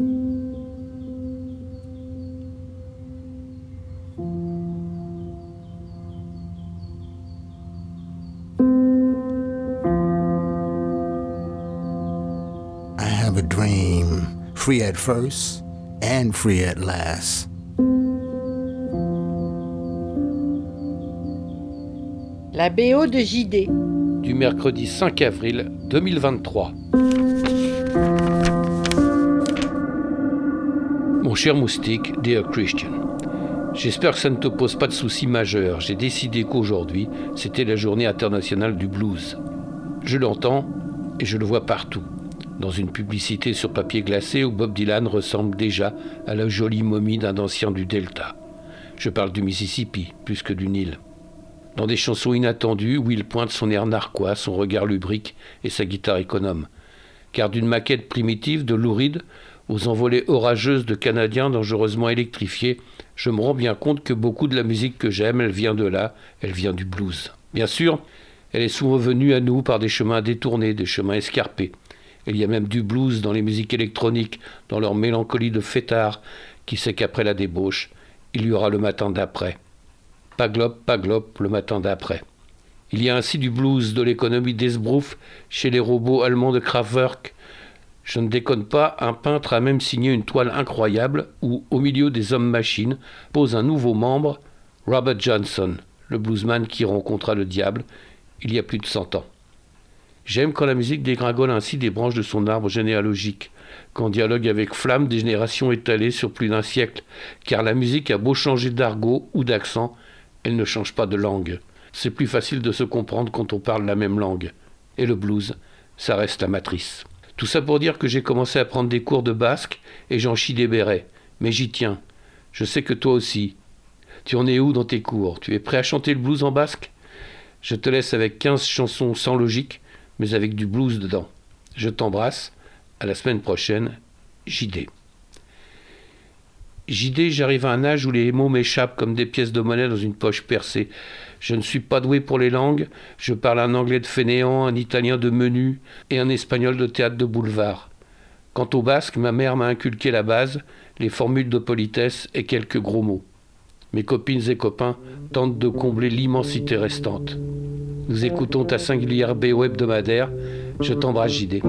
I have a dream, free at first and free at last. La BO de JD. Du mercredi 5 avril 2023. Mon cher moustique, dear Christian, j'espère que ça ne te pose pas de soucis majeurs. J'ai décidé qu'aujourd'hui, c'était la journée internationale du blues. Je l'entends et je le vois partout. Dans une publicité sur papier glacé où Bob Dylan ressemble déjà à la jolie momie d'un ancien du Delta. Je parle du Mississippi plus que du Nil. Dans des chansons inattendues où il pointe son air narquois, son regard lubrique et sa guitare économe. Car d'une maquette primitive de Louride aux envolées orageuses de Canadiens dangereusement électrifiés, je me rends bien compte que beaucoup de la musique que j'aime, elle vient de là, elle vient du blues. Bien sûr, elle est souvent venue à nous par des chemins détournés, des chemins escarpés. Il y a même du blues dans les musiques électroniques, dans leur mélancolie de fêtard, qui sait qu'après la débauche, il y aura le matin d'après. Paglop, paglop, le matin d'après. Il y a ainsi du blues de l'économie d'Esbrouf chez les robots allemands de Kraftwerk, je ne déconne pas, un peintre a même signé une toile incroyable où, au milieu des hommes-machines, pose un nouveau membre, Robert Johnson, le bluesman qui rencontra le diable il y a plus de cent ans. J'aime quand la musique dégringole ainsi des branches de son arbre généalogique, qu'en dialogue avec flamme des générations étalées sur plus d'un siècle, car la musique a beau changer d'argot ou d'accent, elle ne change pas de langue. C'est plus facile de se comprendre quand on parle la même langue. Et le blues, ça reste la matrice. Tout ça pour dire que j'ai commencé à prendre des cours de basque et j'en chie des bérets. Mais j'y tiens. Je sais que toi aussi. Tu en es où dans tes cours? Tu es prêt à chanter le blues en basque? Je te laisse avec 15 chansons sans logique, mais avec du blues dedans. Je t'embrasse. À la semaine prochaine. JD. JD, j'arrive à un âge où les mots m'échappent comme des pièces de monnaie dans une poche percée. Je ne suis pas doué pour les langues, je parle un anglais de fainéant, un italien de menu et un espagnol de théâtre de boulevard. Quant au basque, ma mère m'a inculqué la base, les formules de politesse et quelques gros mots. Mes copines et copains tentent de combler l'immensité restante. Nous écoutons ta singulière BO hebdomadaire. Je t'embrasse, JD.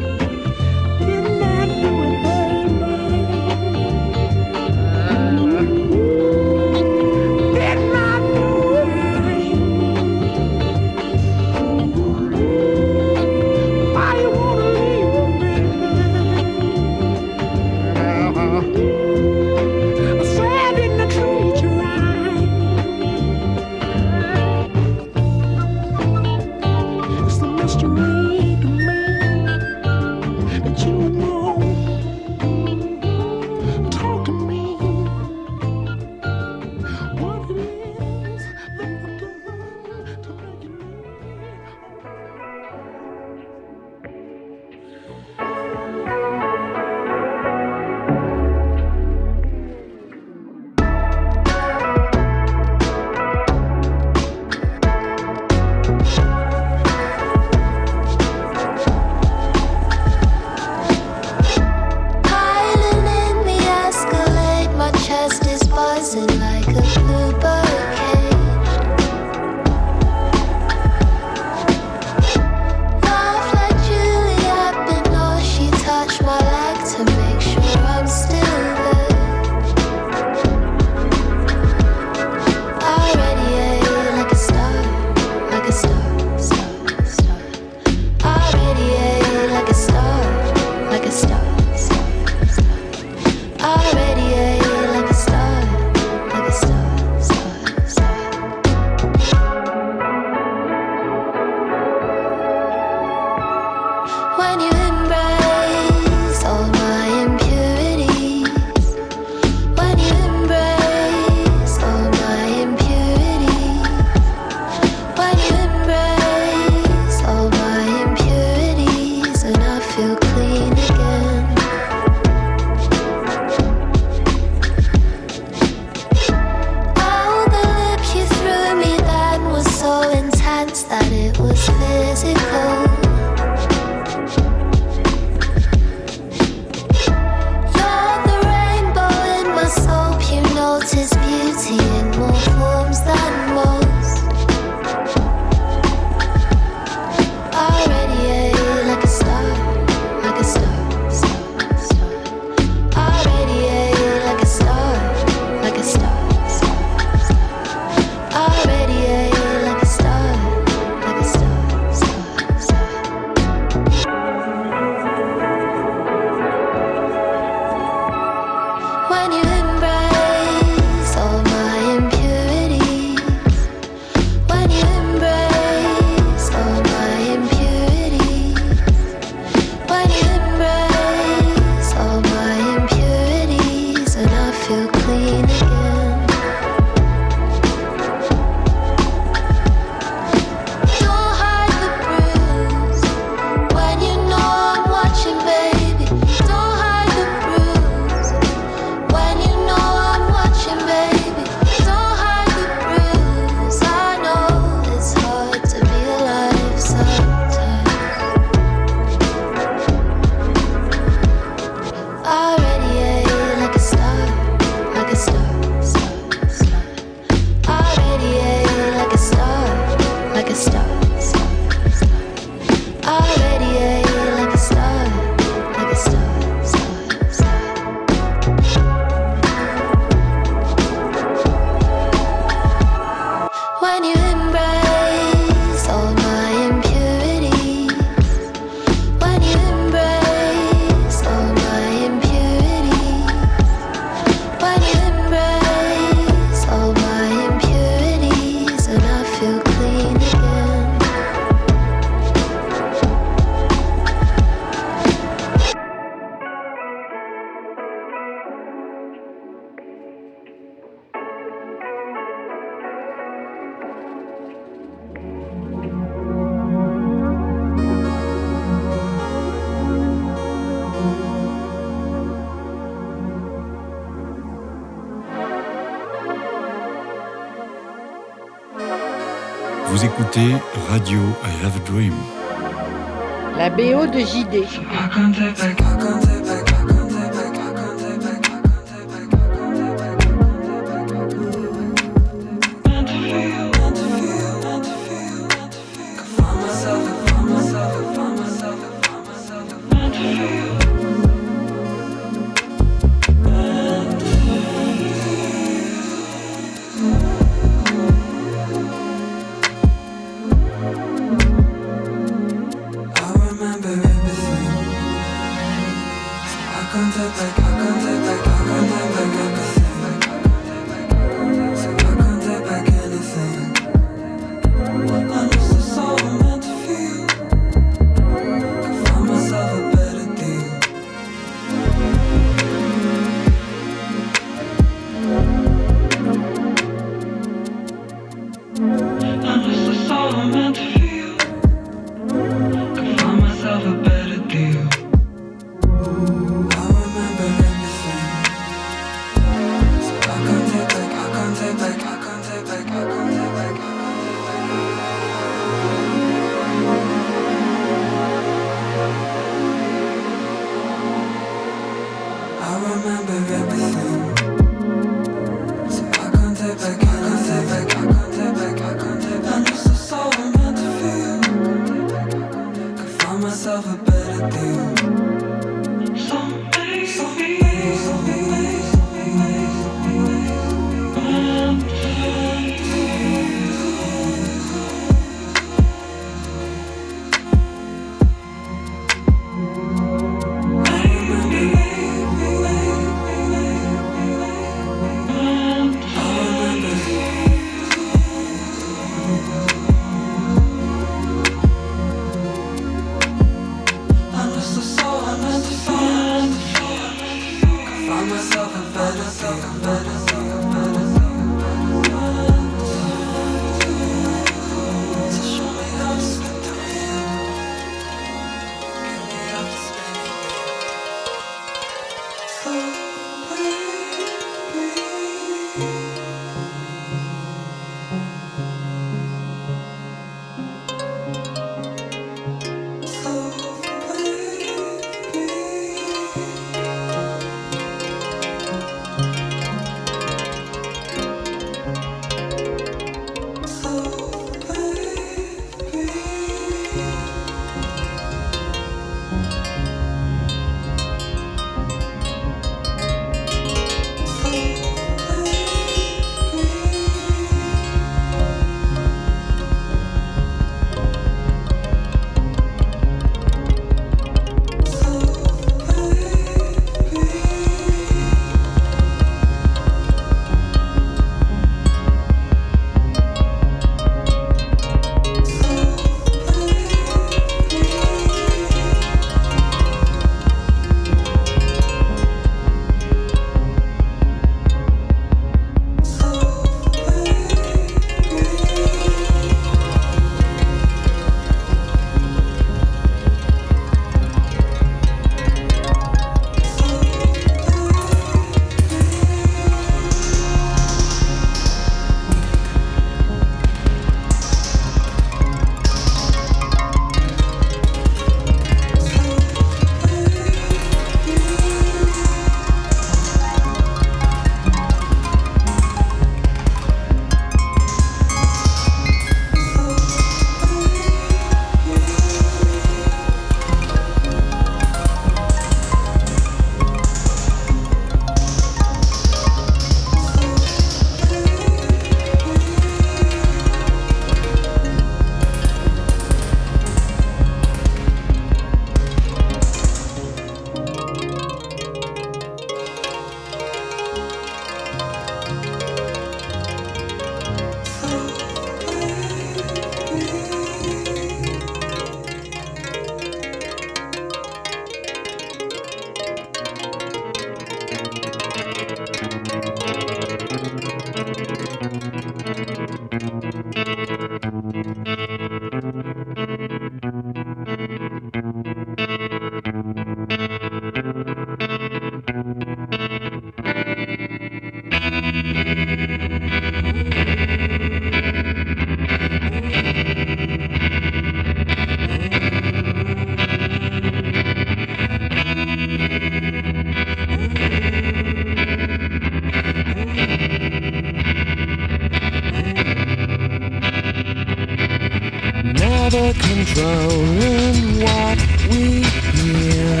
Controlling what we hear.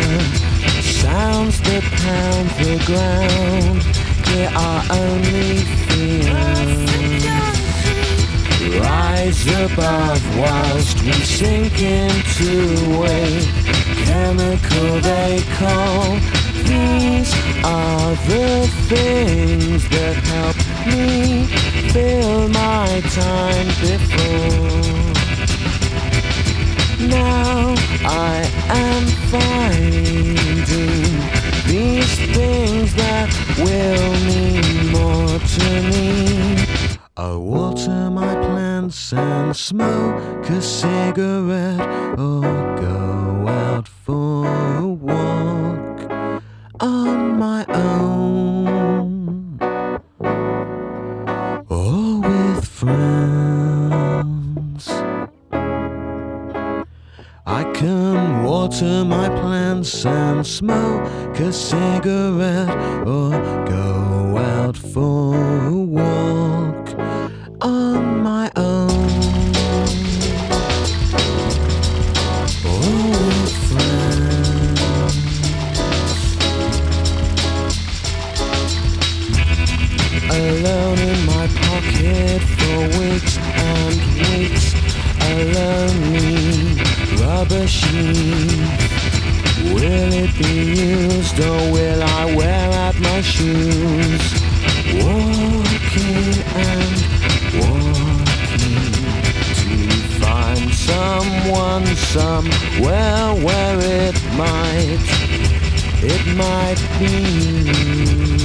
Sounds that pound the ground, hear our only fear. Rise above whilst we sink into a chemical they call. These are the cigarette or go out for a walk on my own or with friends. I can water my plants and smoke a cigarette or go out for a walk on my it might be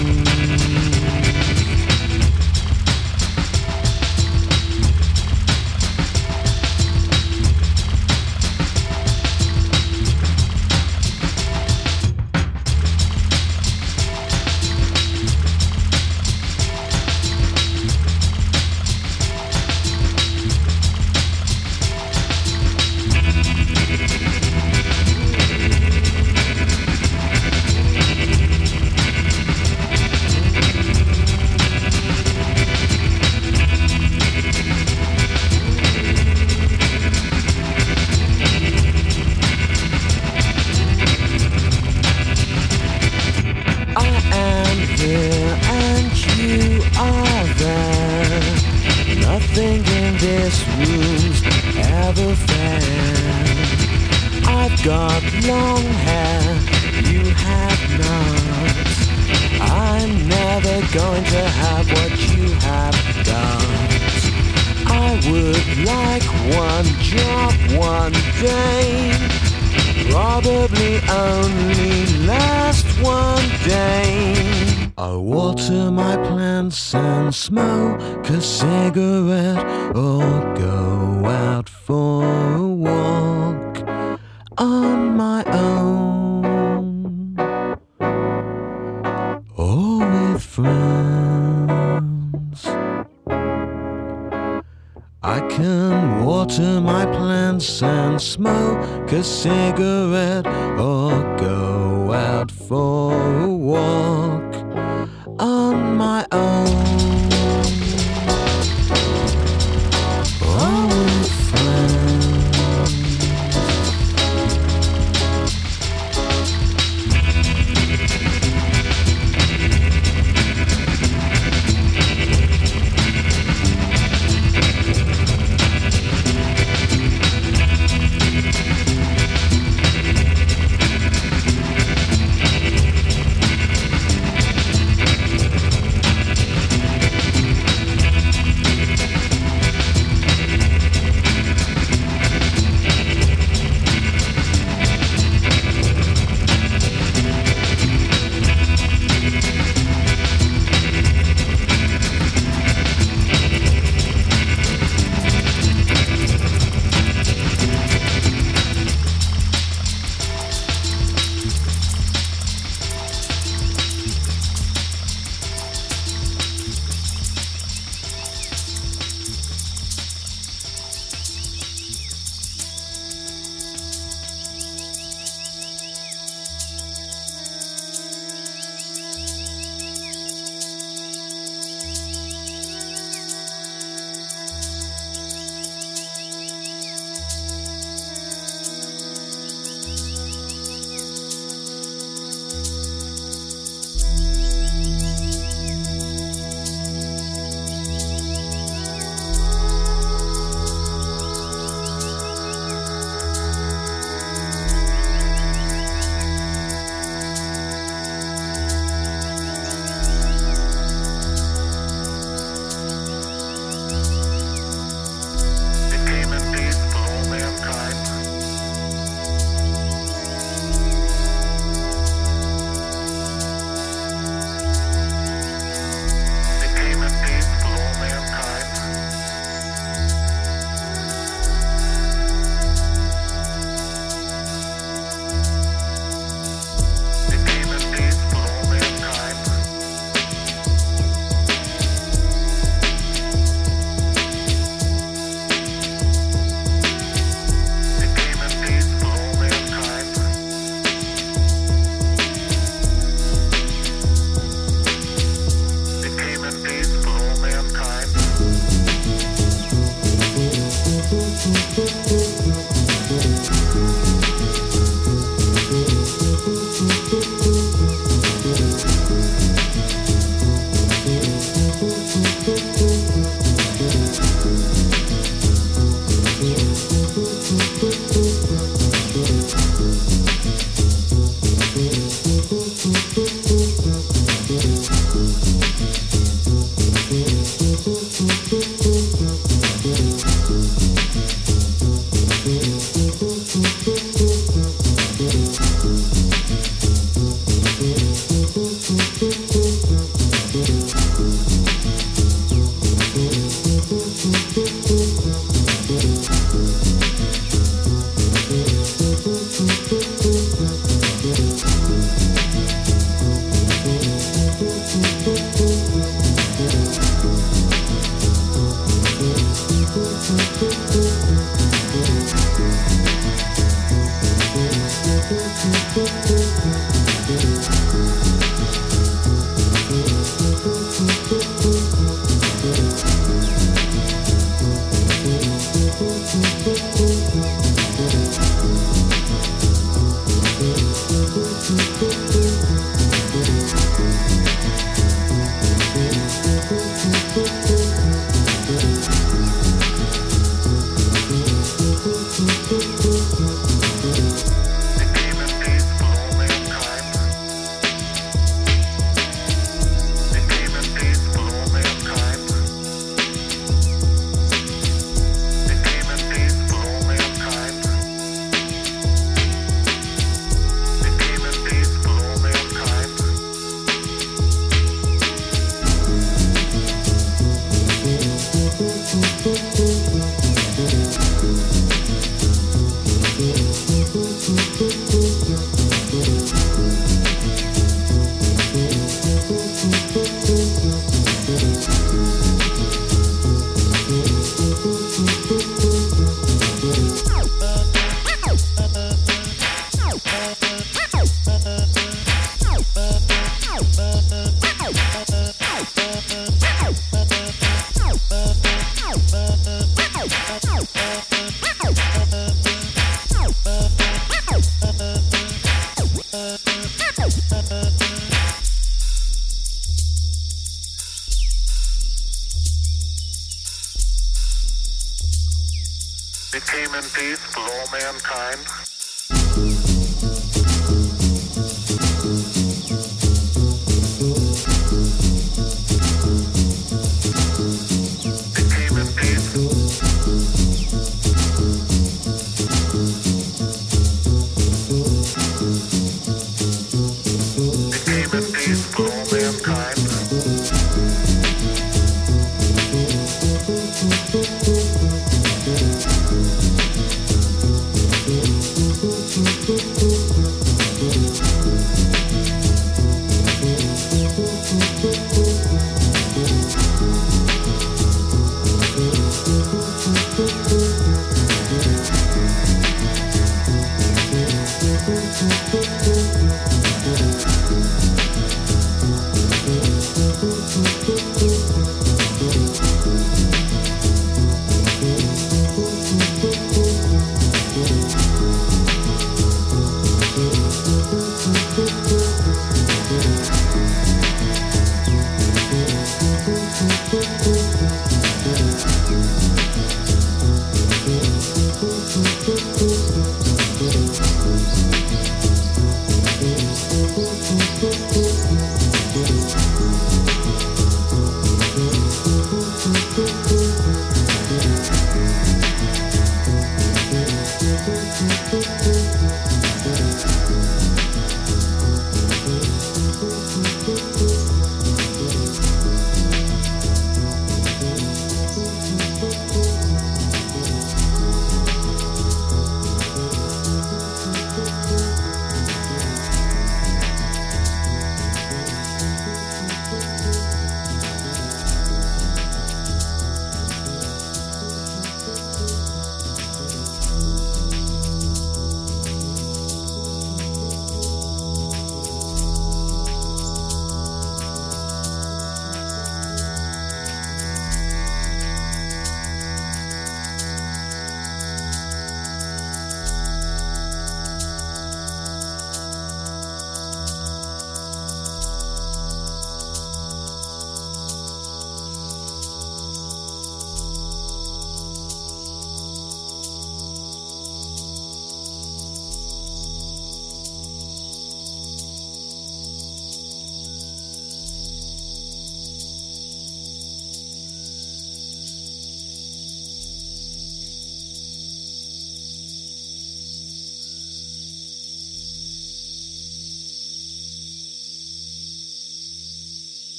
plants and smoke a cigarette or go out for a walk on my own or with friends. I can water my plants and smoke a cigarette or my own.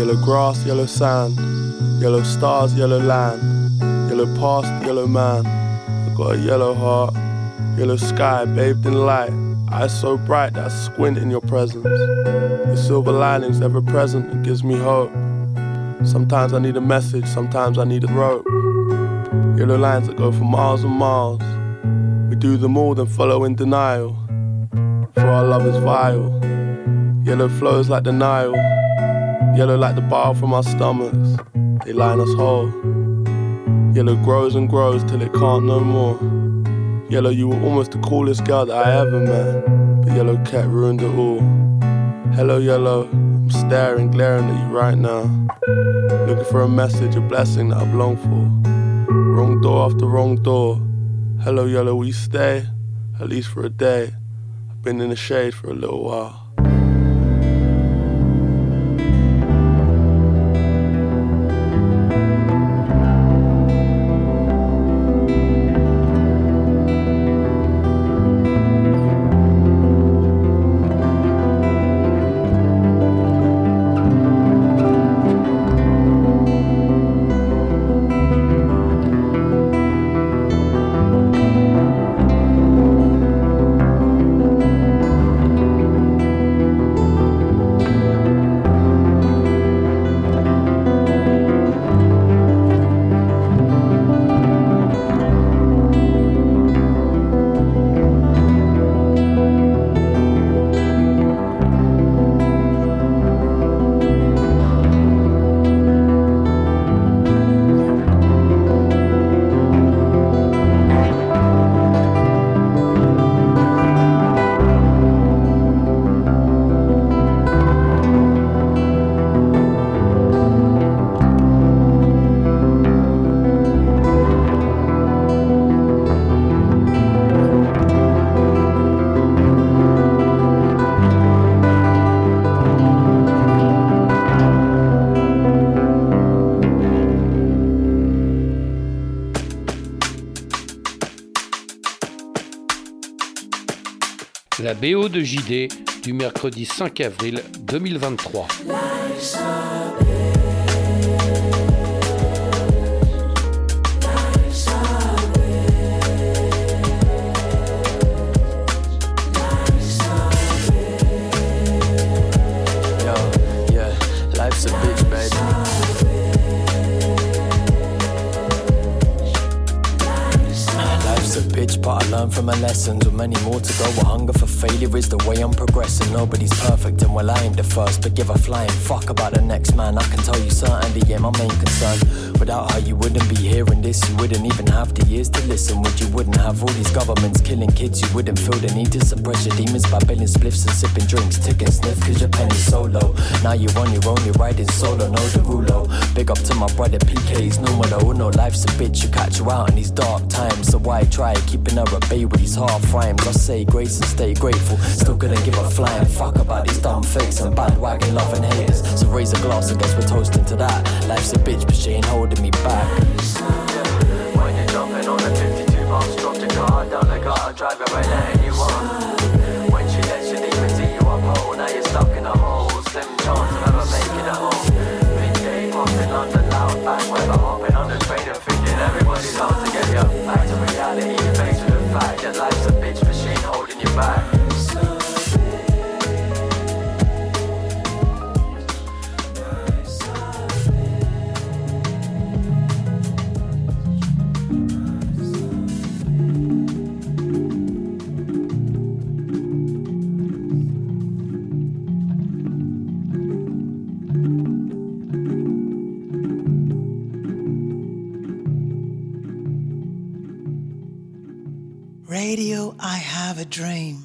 Yellow grass, yellow sand, yellow stars, yellow land, yellow past, yellow man. I got a yellow heart, yellow sky bathed in light, eyes so bright that I squint in your presence. The silver linings ever present, it gives me hope. Sometimes I need a message, sometimes I need a rope. Yellow lines that go for miles and miles. We do them all, then follow in denial. For our love is vile. Yellow flows like the Nile. Yellow like the bile from our stomachs, they line us whole. Yellow grows and grows till it can't no more. Yellow, you were almost the coolest girl that I ever met, but Yellow cat ruined it all. Hello, Yellow, I'm staring, glaring at you right now. Looking for a message, a blessing that I've longed for. Wrong door after wrong door. Hello, Yellow, will you stay? At least for a day. I've been in the shade for a little while. La BO de JD du mercredi 5 avril 2023. My lessons. With many more to go, a hunger for failure is the way I'm progressing. Nobody's perfect, and well, I ain't the first, but give a flying fuck about the next man. I can tell you certainly, yeah, my main concern. Without her, you wouldn't be hearing this. You wouldn't even have the ears to listen. Would you wouldn't have all these governments killing kids? You wouldn't feel the need to suppress your demons by billing spliffs and sipping drinks, tick and sniff, cause your penny's so low. Now you're on your own, you're riding solo, no derulo. Big up to my brother PK's normal though. No life's a bitch, you catch her out in these dark times. So why try keeping her at bay with these half rhymes? I say grace and stay grateful. Still couldn't give a flying fuck about these dumb fakes and bandwagon loving haters. So raise a glass, I guess we're toasting to that. Life's a bitch, but she ain't holding me back. When you're jumping on a 52 miles, drop the car down the gutter, drive it right letting you Radio, I have a dream.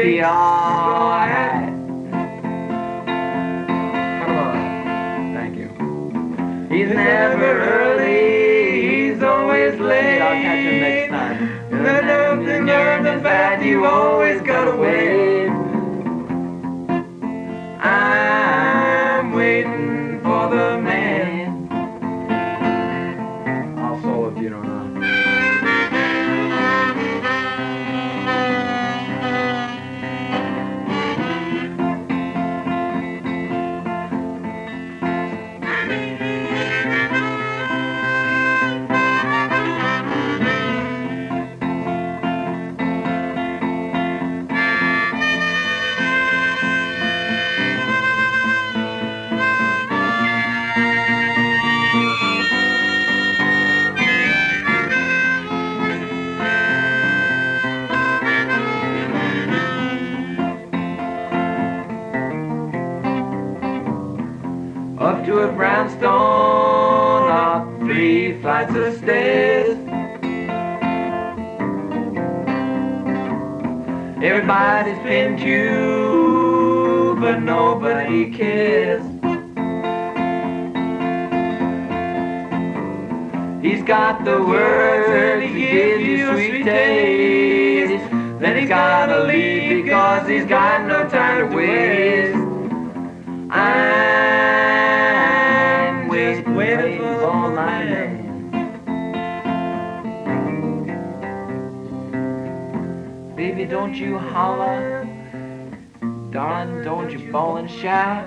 And a VR hat. Thank you. He's never early, he's always late. I'll catch him next time. And the nerve, the fact you always A brownstone, up three flights of stairs. Everybody's pinned you, but nobody cares. He's got the words to give you sweet taste. Then he's gotta leave because he's got no time to waste. I'm don't you holler. Darling, don't you bawl and shout.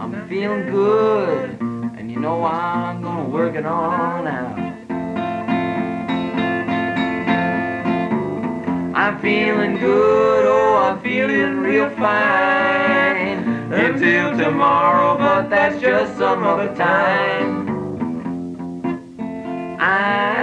I'm feeling good, and you know I'm gonna work it on out. I'm feeling good, oh, I'm feeling real fine. Until tomorrow, but that's just some other time. I'm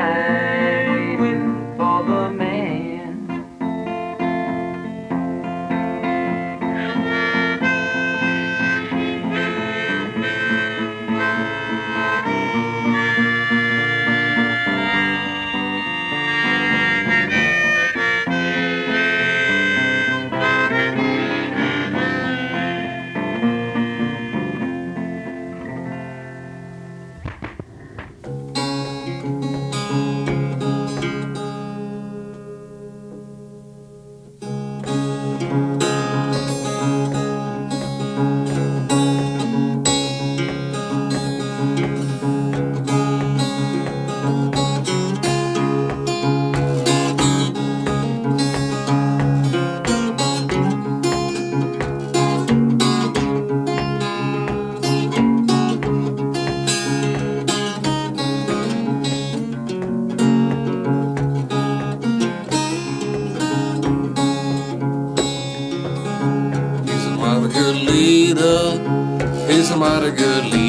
a good leader.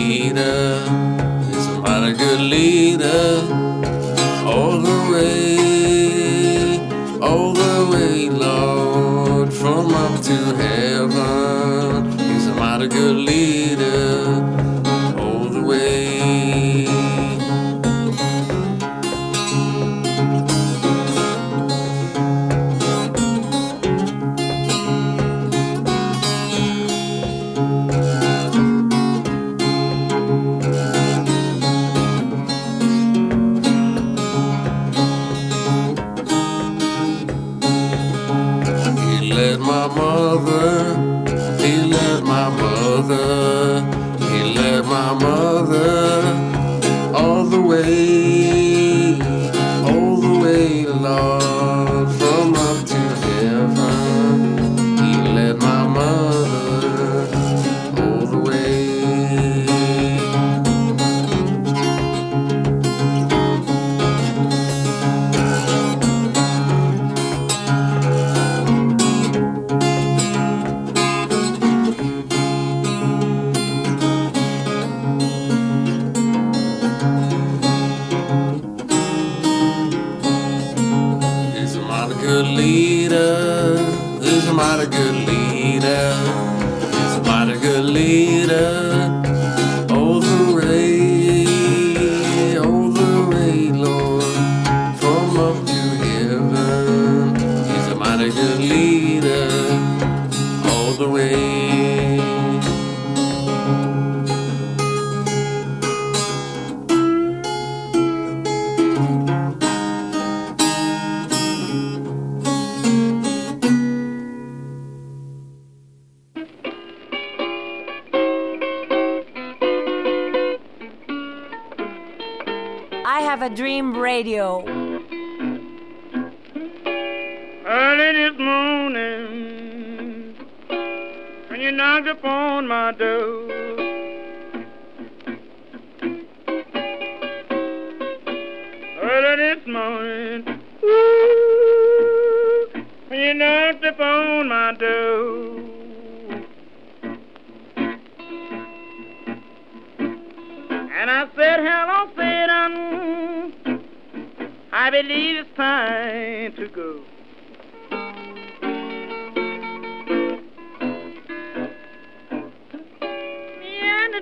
left my mother. He left my mother. He left my mother all the way.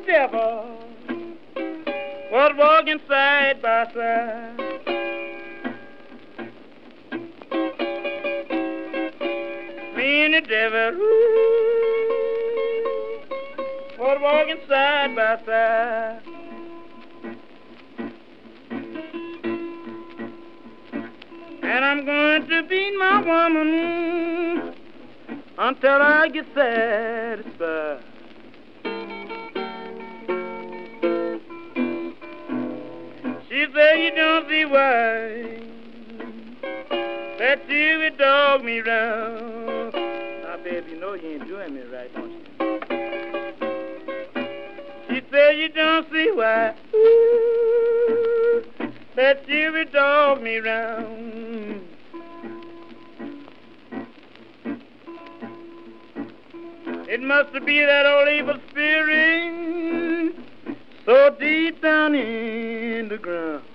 Devil was walking side by side. Me and the devil ooh, walking side by side. And I'm going to beat my woman until I get satisfied. Me round. Now, baby, you know you ain't doing me right, don't you? She said you don't see why that you would dog me round. It must be that old evil spirit so deep down in the ground.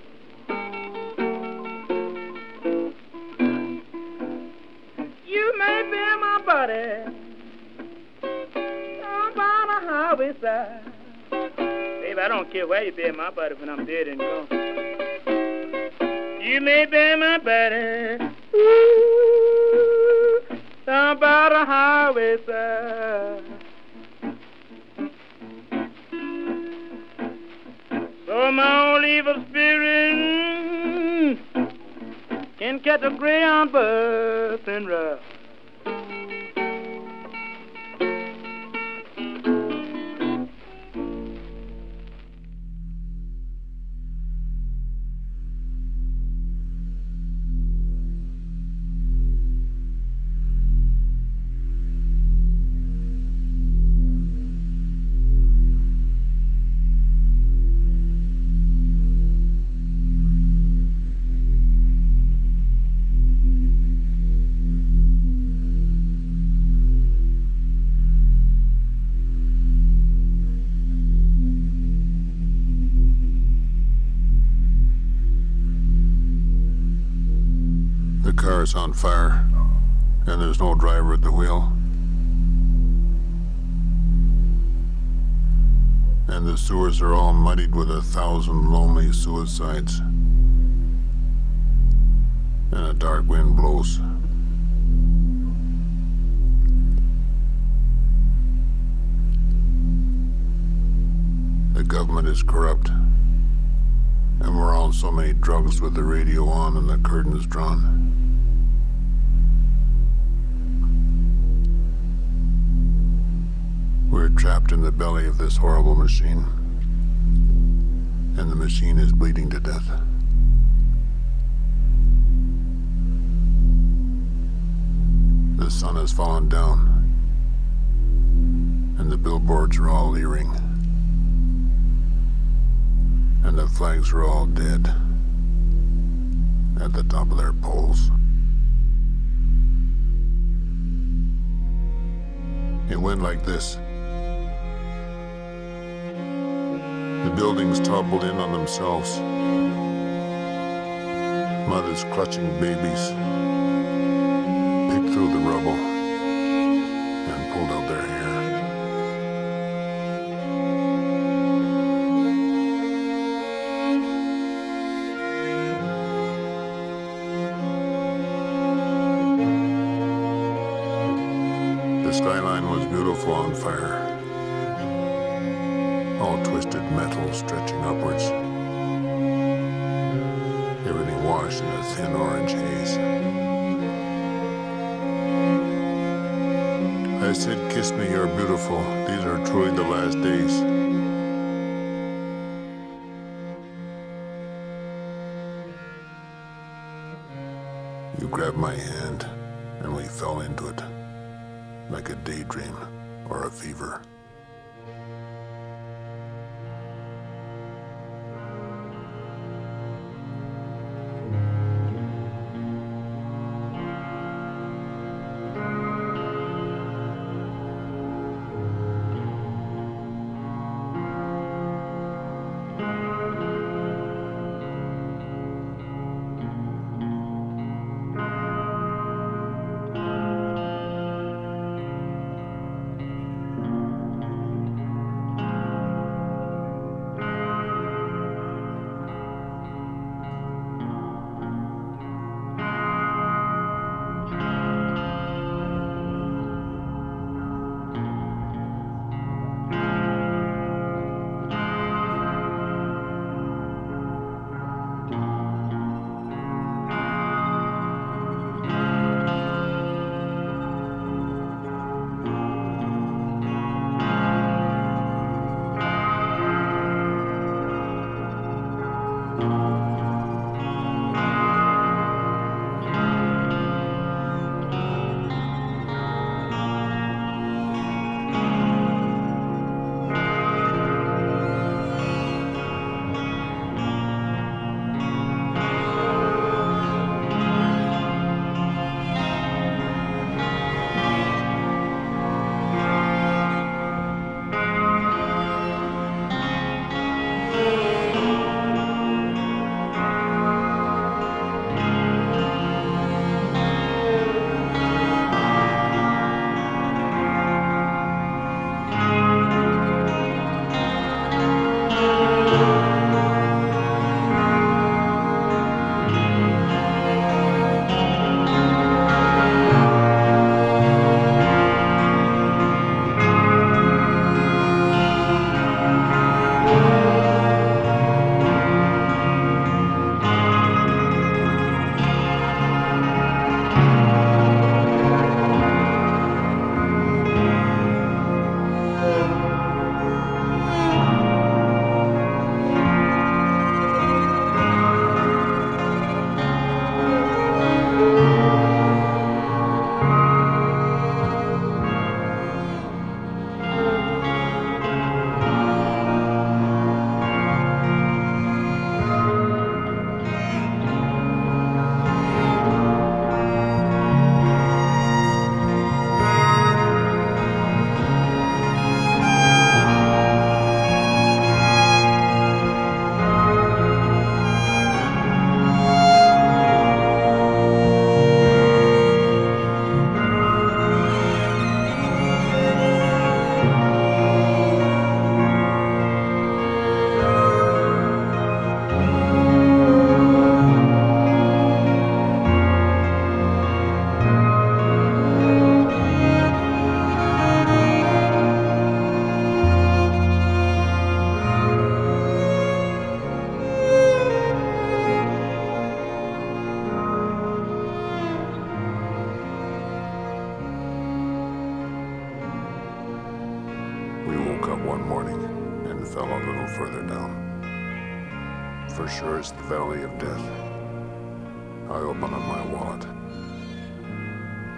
Care where you bury my body when I'm dead and gone. You may bury my body ooh, down by the highway side. So my old evil spirit can catch a greyhound bus and ride. The car is on fire, and there's no driver at the wheel. And the sewers are all muddied with a thousand lonely suicides. And a dark wind blows. The government is corrupt. And we're on so many drugs with the radio on and the curtains drawn. Trapped in the belly of this horrible machine, and the machine is bleeding to death. The sun has fallen down, and the billboards are all leering, and the flags are all dead at the top of their poles. It went like this. The buildings toppled in on themselves. Mothers clutching babies picked through the rubble thin orange haze. I said, Kiss me, you're beautiful. These are truly the last days. You grabbed my hand, and we fell into it like a daydream or a fever.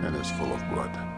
And is full of blood.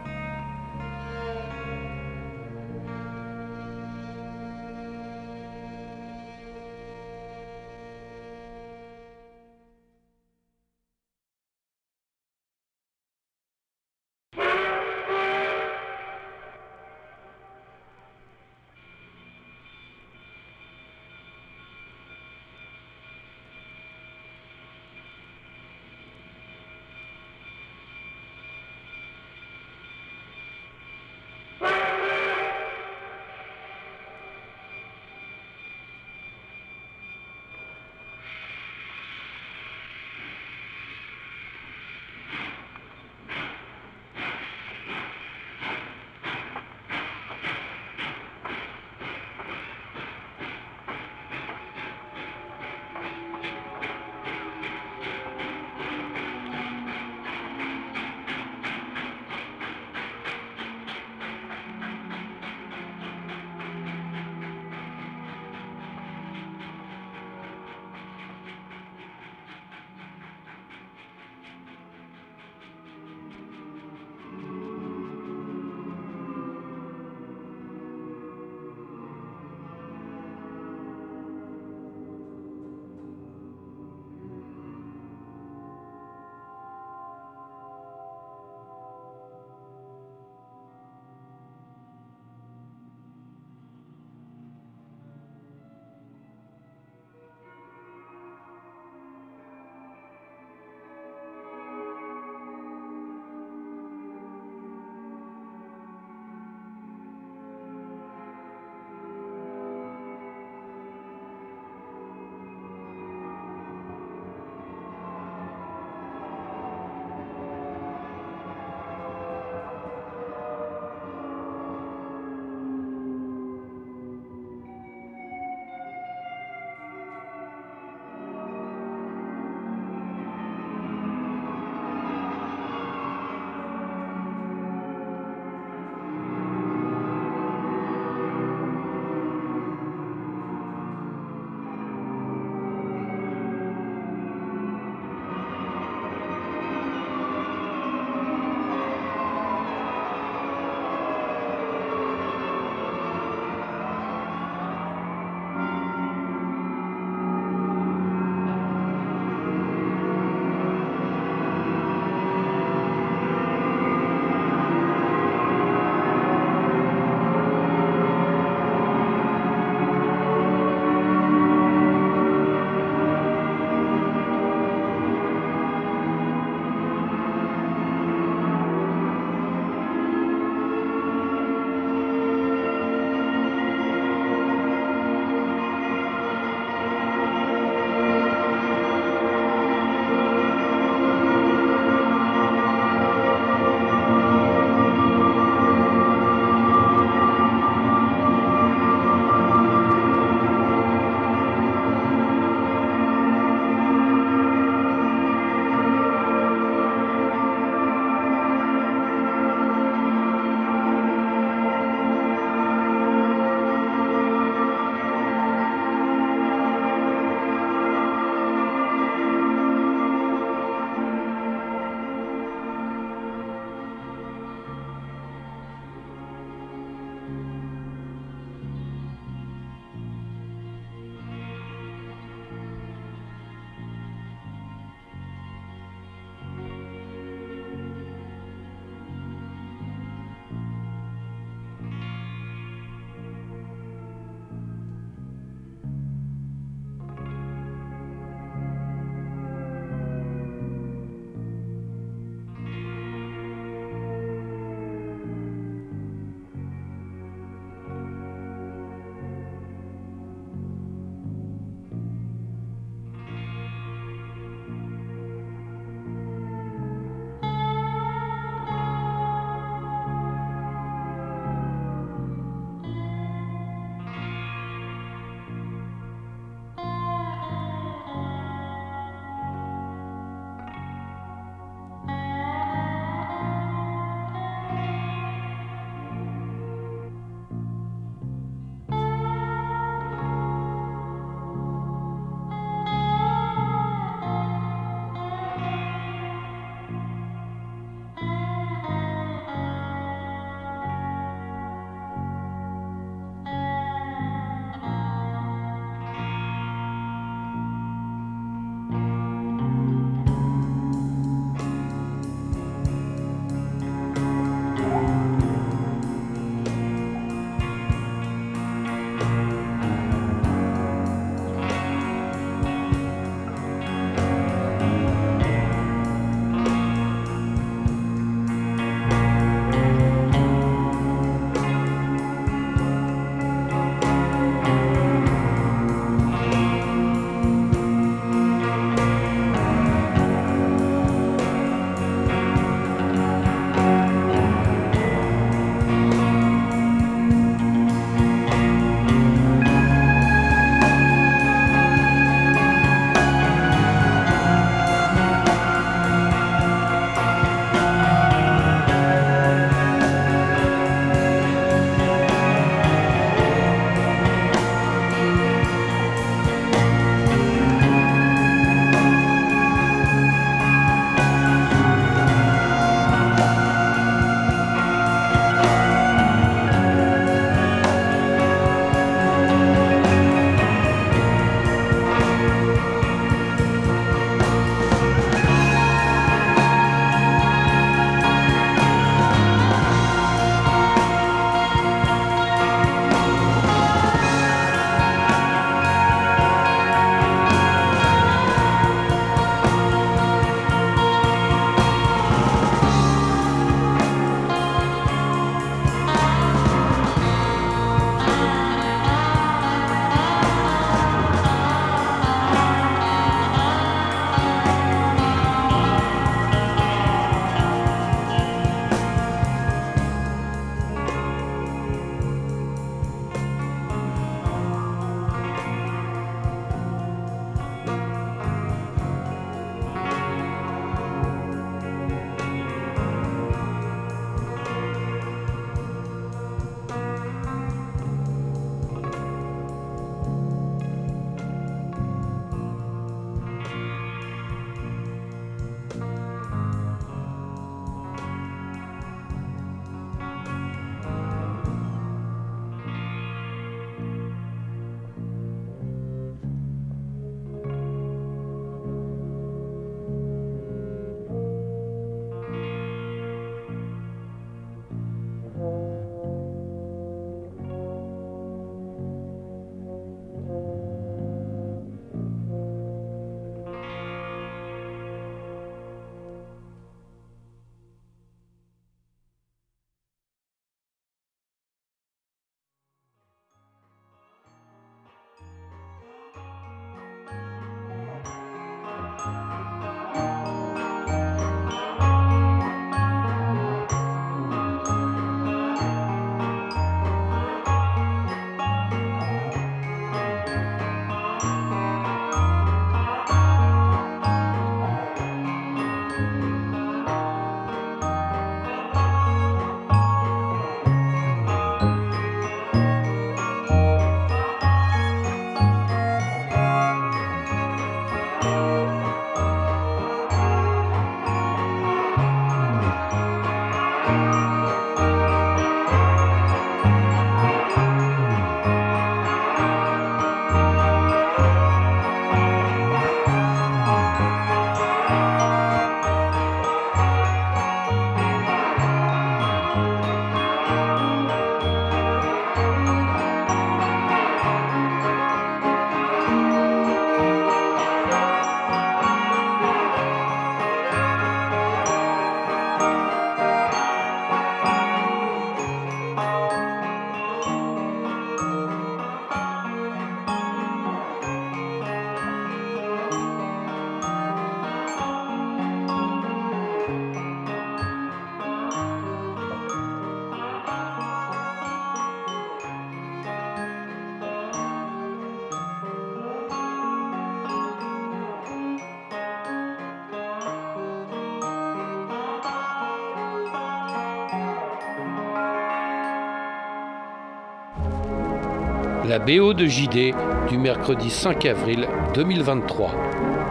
La BO de JD du mercredi 5 avril 2023.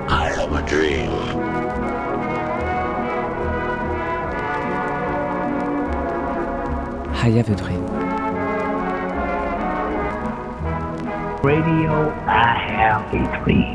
I a dream. I have a dream. Radio, I have a dream.